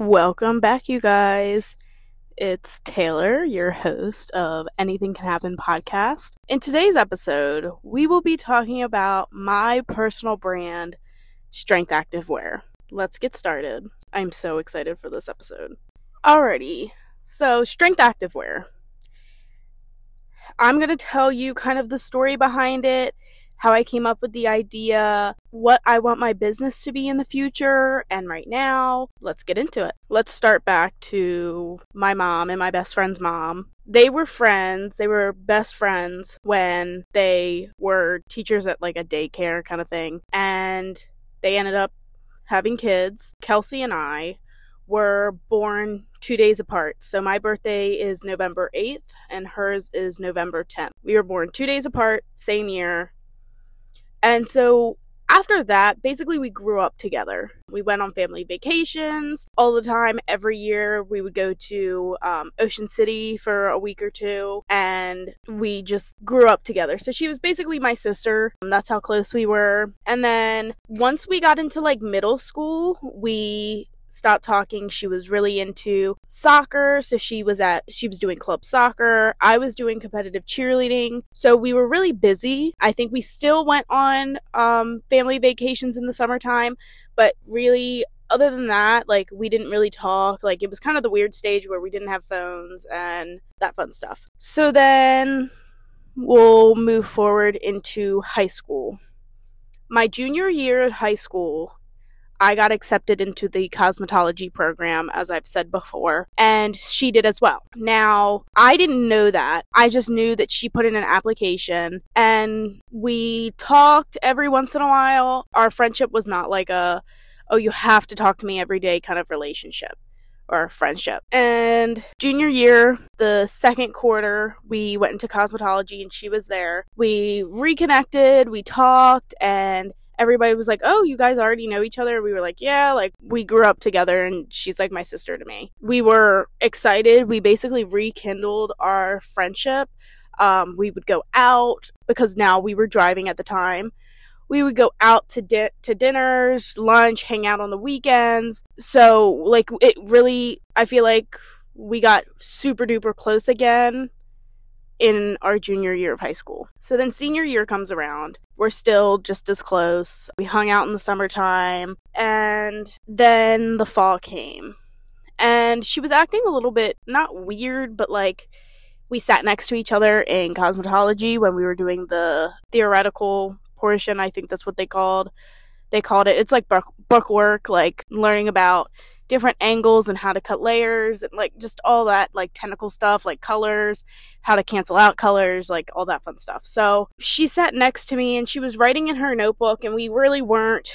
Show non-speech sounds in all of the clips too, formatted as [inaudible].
Welcome back, you guys. It's Taylor, your host of Anything Can Happen podcast. In today's episode, we will be talking about my personal brand, Strength Activewear. Let's get started. I'm so excited for this episode. Alrighty, so Strength Activewear. I'm going to tell you kind of the story behind it how I came up with the idea, what I want my business to be in the future, and right now. Let's get into it. Let's start back to my mom and my best friend's mom. They were friends, they were best friends when they were teachers at like a daycare kind of thing, and they ended up having kids. Kelsey and I were born two days apart. So my birthday is November 8th and hers is November 10th. We were born two days apart, same year, and so after that, basically, we grew up together. We went on family vacations all the time. Every year, we would go to um, Ocean City for a week or two, and we just grew up together. So she was basically my sister. That's how close we were. And then once we got into like middle school, we stopped talking. She was really into soccer, so she was at she was doing club soccer. I was doing competitive cheerleading. So we were really busy. I think we still went on um, family vacations in the summertime, but really other than that, like we didn't really talk. Like it was kind of the weird stage where we didn't have phones and that fun stuff. So then we'll move forward into high school. My junior year at high school, I got accepted into the cosmetology program, as I've said before, and she did as well. Now, I didn't know that. I just knew that she put in an application and we talked every once in a while. Our friendship was not like a, oh, you have to talk to me every day kind of relationship or friendship. And junior year, the second quarter, we went into cosmetology and she was there. We reconnected, we talked, and everybody was like, "Oh, you guys already know each other." We were like, "Yeah, like we grew up together and she's like my sister to me." We were excited. We basically rekindled our friendship. Um, we would go out because now we were driving at the time. We would go out to di- to dinners, lunch, hang out on the weekends. So, like it really I feel like we got super duper close again in our junior year of high school. So then senior year comes around. We're still just as close. We hung out in the summertime. And then the fall came. And she was acting a little bit, not weird, but like we sat next to each other in cosmetology when we were doing the theoretical portion. I think that's what they called. They called it. It's like book, book work, like learning about different angles and how to cut layers and like just all that like technical stuff like colors how to cancel out colors like all that fun stuff so she sat next to me and she was writing in her notebook and we really weren't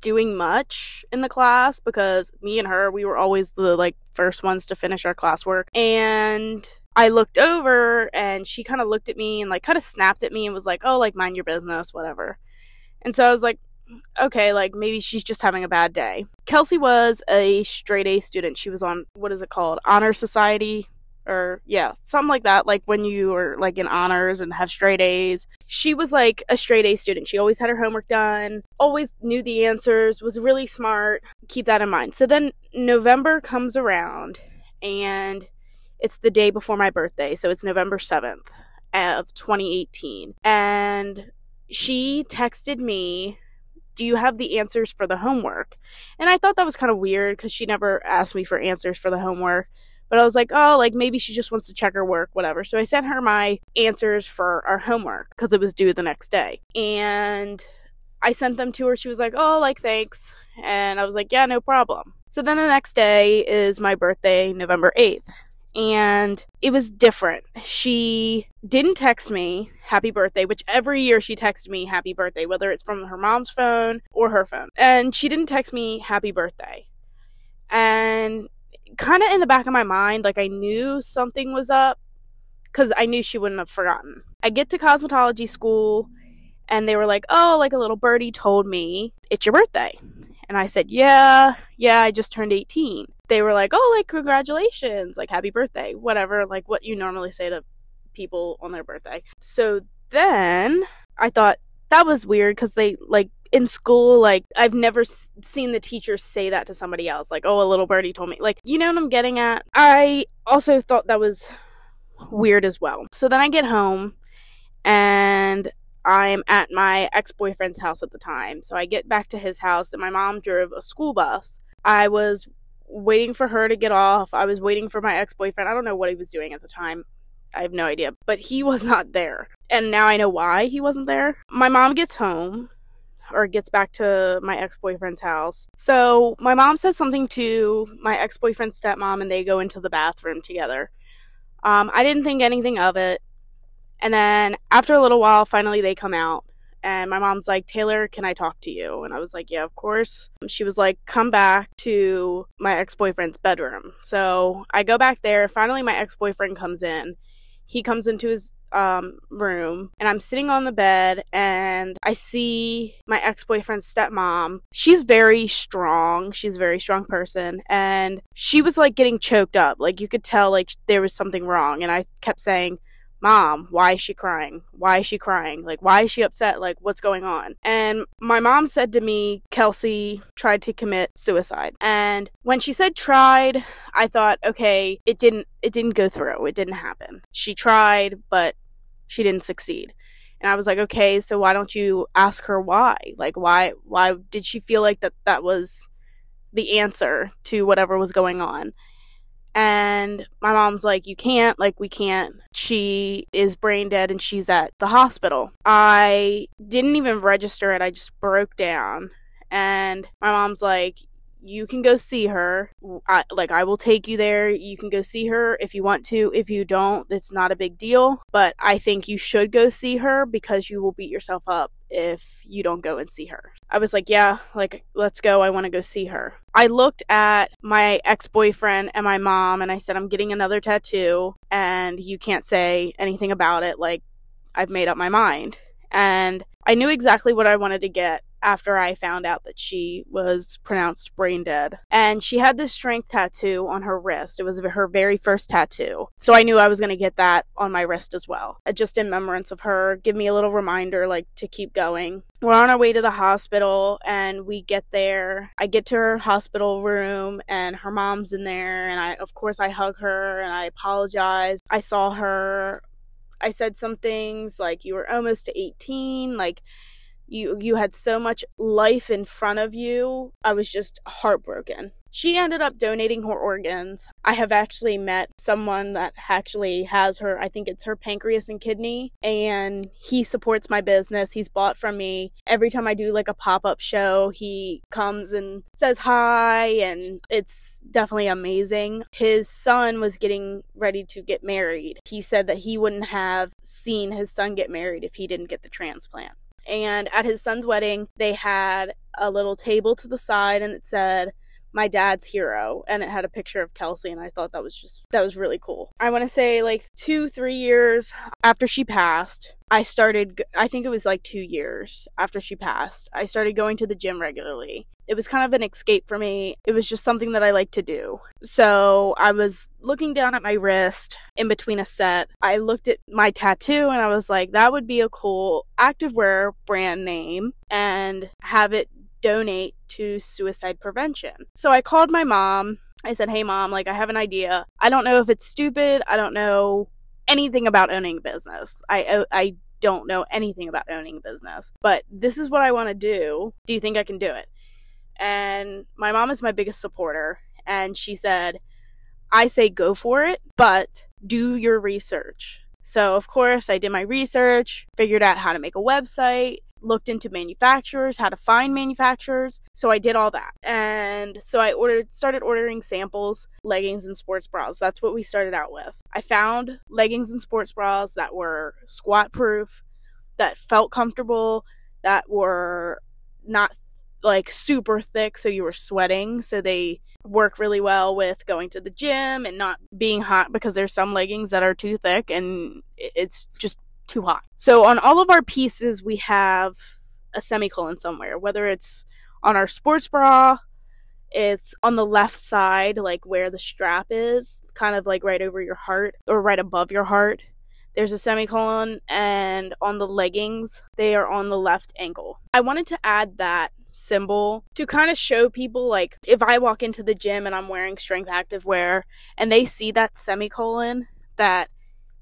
doing much in the class because me and her we were always the like first ones to finish our classwork and I looked over and she kind of looked at me and like kind of snapped at me and was like, "Oh, like mind your business, whatever." And so I was like, okay, like maybe she's just having a bad day. Kelsey was a straight A student. She was on what is it called? Honor Society or yeah, something like that. Like when you are like in honors and have straight A's. She was like a straight A student. She always had her homework done, always knew the answers, was really smart. Keep that in mind. So then November comes around and it's the day before my birthday. So it's November 7th of 2018. And she texted me do you have the answers for the homework? And I thought that was kind of weird because she never asked me for answers for the homework. But I was like, oh, like maybe she just wants to check her work, whatever. So I sent her my answers for our homework because it was due the next day. And I sent them to her. She was like, oh, like, thanks. And I was like, yeah, no problem. So then the next day is my birthday, November 8th and it was different. She didn't text me happy birthday, which every year she texted me happy birthday, whether it's from her mom's phone or her phone. And she didn't text me happy birthday. And kind of in the back of my mind, like I knew something was up because I knew she wouldn't have forgotten. I get to cosmetology school and they were like, oh, like a little birdie told me it's your birthday. And I said, yeah, yeah, I just turned 18 they were like, "Oh, like congratulations, like happy birthday, whatever, like what you normally say to people on their birthday." So then I thought that was weird cuz they like in school, like I've never s- seen the teachers say that to somebody else. Like, oh, a little birdie told me. Like, you know what I'm getting at? I also thought that was weird as well. So then I get home and I'm at my ex boyfriend's house at the time. So I get back to his house and my mom drove a school bus. I was waiting for her to get off. I was waiting for my ex boyfriend. I don't know what he was doing at the time. I have no idea. But he [laughs] was not there. And now I know why he wasn't there. My mom gets home or gets back to my ex boyfriend's house. So my mom says something to my ex boyfriend's stepmom and they go into the bathroom together. Um, I didn't think anything of it. And then after a little while, finally they come out. And my mom's like, Taylor, can I talk to you? And I was like, Yeah, of course. She was like, Come back to my ex boyfriend's bedroom. So I go back there. Finally, my ex boyfriend comes in. He comes into his um, room and I'm sitting on the bed and I see my ex boyfriend's stepmom. She's very strong. She's a very strong person. And she was like getting choked up. Like you could tell like there was something wrong. And I kept saying, Mom, why is she crying? Why is she crying? Like, why is she upset? Like, what's going on? And my mom said to me, Kelsey tried to commit suicide. And when she said tried, I thought, okay, it didn't it didn't go through. It didn't happen. She tried, but she didn't succeed. And I was like, okay, so why don't you ask her why? Like why why did she feel like that that was the answer to whatever was going on? And my mom's like, You can't, like, we can't. She is brain dead and she's at the hospital. I didn't even register it, I just broke down. And my mom's like, you can go see her. I, like, I will take you there. You can go see her if you want to. If you don't, it's not a big deal. But I think you should go see her because you will beat yourself up if you don't go and see her. I was like, yeah, like, let's go. I want to go see her. I looked at my ex boyfriend and my mom and I said, I'm getting another tattoo and you can't say anything about it. Like, I've made up my mind. And I knew exactly what I wanted to get after I found out that she was pronounced brain dead. And she had this strength tattoo on her wrist. It was her very first tattoo. So I knew I was going to get that on my wrist as well. Uh, just in remembrance of her, give me a little reminder like to keep going. We're on our way to the hospital and we get there. I get to her hospital room and her mom's in there and I of course I hug her and I apologize. I saw her I said some things like you were almost to 18 like you you had so much life in front of you. I was just heartbroken. She ended up donating her organs. I have actually met someone that actually has her, I think it's her pancreas and kidney, and he supports my business. He's bought from me. Every time I do like a pop up show, he comes and says hi, and it's definitely amazing. His son was getting ready to get married. He said that he wouldn't have seen his son get married if he didn't get the transplant. And at his son's wedding, they had a little table to the side and it said, my dad's hero and it had a picture of Kelsey and I thought that was just that was really cool. I want to say like 2 3 years after she passed, I started I think it was like 2 years after she passed. I started going to the gym regularly. It was kind of an escape for me. It was just something that I like to do. So, I was looking down at my wrist in between a set. I looked at my tattoo and I was like that would be a cool activewear brand name and have it donate to suicide prevention. So I called my mom. I said, Hey, mom, like, I have an idea. I don't know if it's stupid. I don't know anything about owning a business. I, I don't know anything about owning a business, but this is what I want to do. Do you think I can do it? And my mom is my biggest supporter. And she said, I say go for it, but do your research. So, of course, I did my research, figured out how to make a website, looked into manufacturers, how to find manufacturers. So I did all that. And so I ordered started ordering samples, leggings and sports bras. That's what we started out with. I found leggings and sports bras that were squat proof, that felt comfortable, that were not like super thick so you were sweating, so they work really well with going to the gym and not being hot because there's some leggings that are too thick and it's just too hot. So on all of our pieces, we have a semicolon somewhere, whether it's on our sports bra, it's on the left side, like where the strap is, kind of like right over your heart or right above your heart. there's a semicolon, and on the leggings, they are on the left ankle. I wanted to add that symbol to kind of show people like if I walk into the gym and I'm wearing strength active wear and they see that semicolon that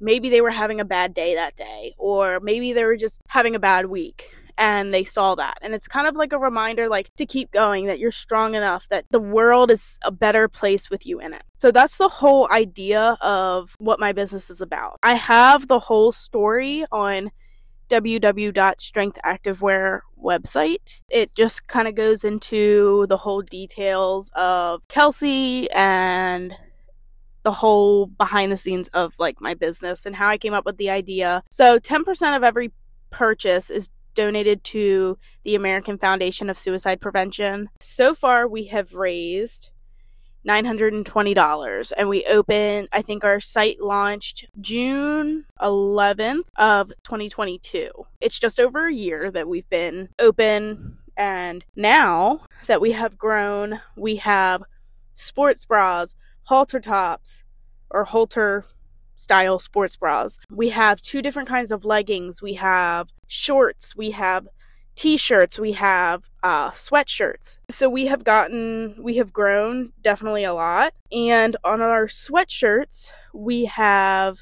maybe they were having a bad day that day or maybe they were just having a bad week and they saw that. And it's kind of like a reminder like to keep going that you're strong enough that the world is a better place with you in it. So that's the whole idea of what my business is about. I have the whole story on www.strengthactivewear website. It just kind of goes into the whole details of Kelsey and the whole behind the scenes of like my business and how I came up with the idea. So 10% of every purchase is donated to the American Foundation of Suicide Prevention. So far, we have raised $920 and we opened i think our site launched june 11th of 2022 it's just over a year that we've been open and now that we have grown we have sports bras halter tops or halter style sports bras. We have two different kinds of leggings. We have shorts, we have t-shirts, we have uh, sweatshirts. So we have gotten, we have grown definitely a lot. And on our sweatshirts, we have,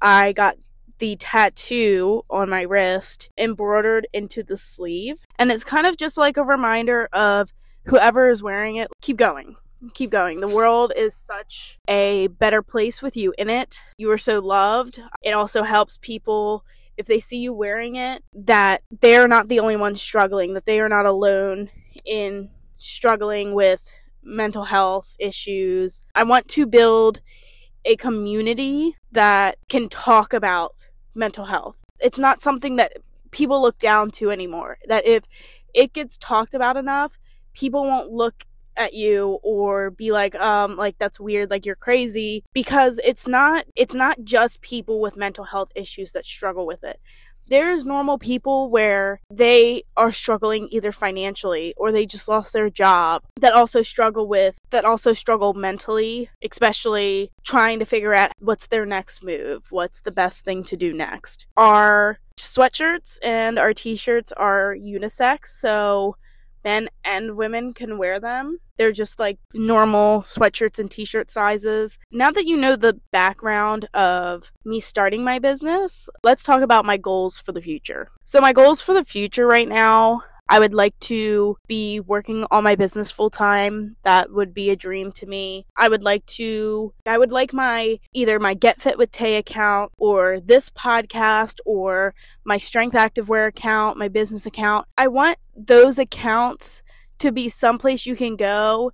I got the tattoo on my wrist embroidered into the sleeve. And it's kind of just like a reminder of whoever is wearing it, keep going keep going. The world is such a better place with you in it. You are so loved. It also helps people if they see you wearing it that they're not the only ones struggling, that they are not alone in struggling with mental health issues. I want to build a community that can talk about mental health. It's not something that people look down to anymore. That if it gets talked about enough, people won't look at you or be like um like that's weird like you're crazy because it's not it's not just people with mental health issues that struggle with it. There's normal people where they are struggling either financially or they just lost their job that also struggle with that also struggle mentally especially trying to figure out what's their next move what's the best thing to do next. Our sweatshirts and our t-shirts are unisex so men and women can wear them. They're just like normal sweatshirts and t shirt sizes. Now that you know the background of me starting my business, let's talk about my goals for the future. So, my goals for the future right now I would like to be working on my business full time. That would be a dream to me. I would like to, I would like my either my Get Fit with Tay account or this podcast or my Strength Activewear account, my business account. I want those accounts to be someplace you can go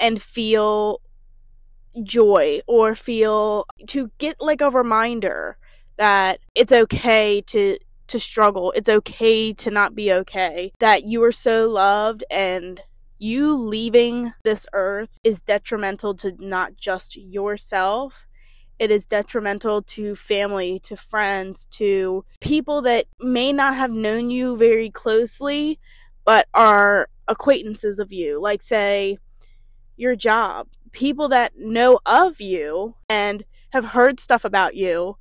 and feel joy or feel to get like a reminder that it's okay to to struggle. It's okay to not be okay. That you are so loved and you leaving this earth is detrimental to not just yourself, it is detrimental to family, to friends, to people that may not have known you very closely, but are acquaintances of you. Like, say, your job. People that know of you and have heard stuff about you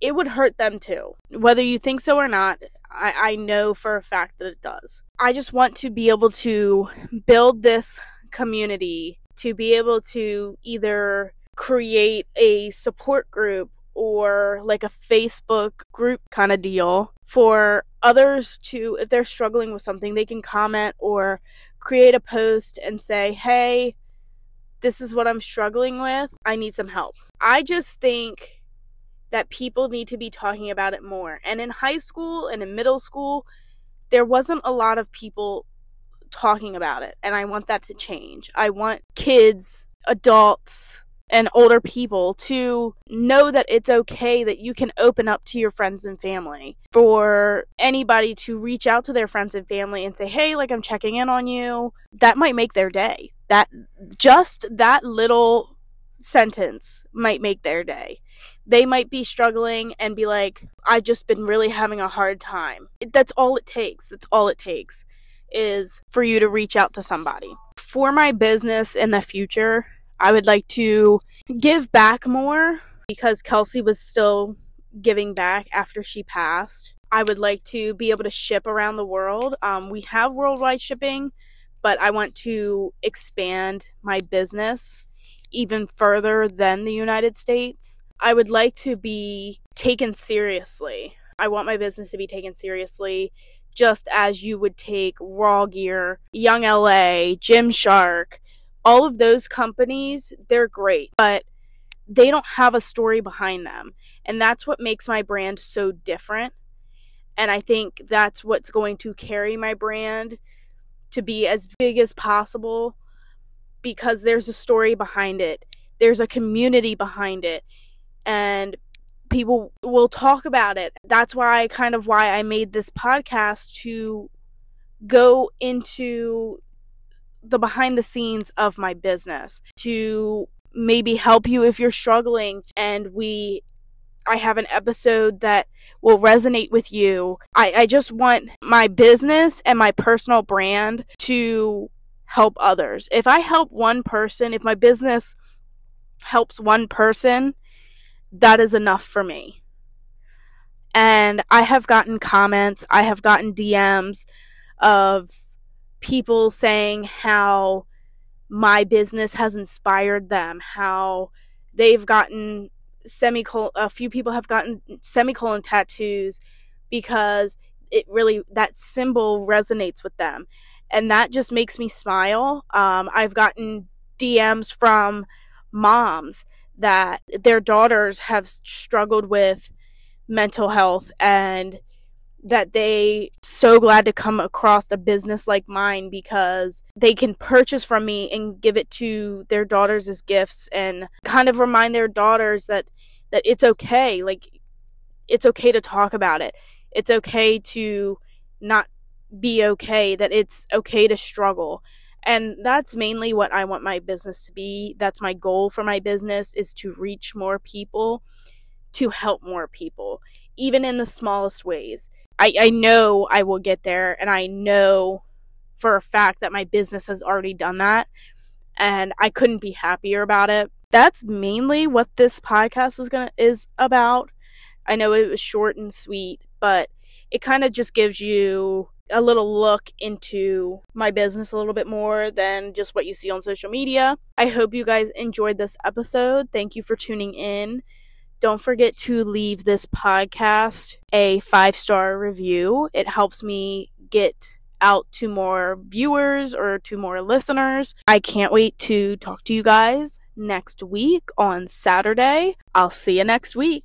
it would hurt them too. Whether you think so or not, I, I know for a fact that it does. I just want to be able to build this community, to be able to either create a support group or like a Facebook group kind of deal for others to, if they're struggling with something, they can comment or create a post and say, hey, this is what I'm struggling with. I need some help. I just think that people need to be talking about it more. And in high school and in middle school, there wasn't a lot of people talking about it. And I want that to change. I want kids, adults, and older people to know that it's okay that you can open up to your friends and family. For anybody to reach out to their friends and family and say, hey, like I'm checking in on you, that might make their day. That just that little sentence might make their day they might be struggling and be like, I've just been really having a hard time. That's all it takes. That's all it takes is for you to reach out to somebody. For my business in the future, I would like to give back more because Kelsey was still giving back after she passed. I would like to be able to ship around the world. Um, we have worldwide shipping, but I want to expand my business even further than the United States. I would like to be taken seriously. I want my business to be taken seriously just as you would take Raw Gear, Young LA, Gymshark, all of those companies, they're great, but they don't have a story behind them. And that's what makes my brand so different. And I think that's what's going to carry my brand to be as big as possible because there's a story behind it, there's a community behind it, and people will talk about it. That's why kind of why I made this podcast to go into the behind the scenes of my business to maybe help you if you're struggling and we I have an episode that will resonate with you. I, I just want my business and my personal brand to help others. If I help one person, if my business helps one person, that is enough for me. And I have gotten comments, I have gotten DMs of people saying how my business has inspired them, how they've gotten semicolon, a few people have gotten semicolon tattoos because it really, that symbol resonates with them. And that just makes me smile. Um, I've gotten DMs from moms that their daughters have struggled with mental health and that they so glad to come across a business like mine because they can purchase from me and give it to their daughters as gifts and kind of remind their daughters that that it's okay like it's okay to talk about it. It's okay to not be okay that it's okay to struggle and that's mainly what I want my business to be. That's my goal for my business is to reach more people, to help more people, even in the smallest ways. I, I know I will get there and I know for a fact that my business has already done that and I couldn't be happier about it. That's mainly what this podcast is gonna is about. I know it was short and sweet, but it kind of just gives you a little look into my business a little bit more than just what you see on social media. I hope you guys enjoyed this episode. Thank you for tuning in. Don't forget to leave this podcast a five star review. It helps me get out to more viewers or to more listeners. I can't wait to talk to you guys next week on Saturday. I'll see you next week.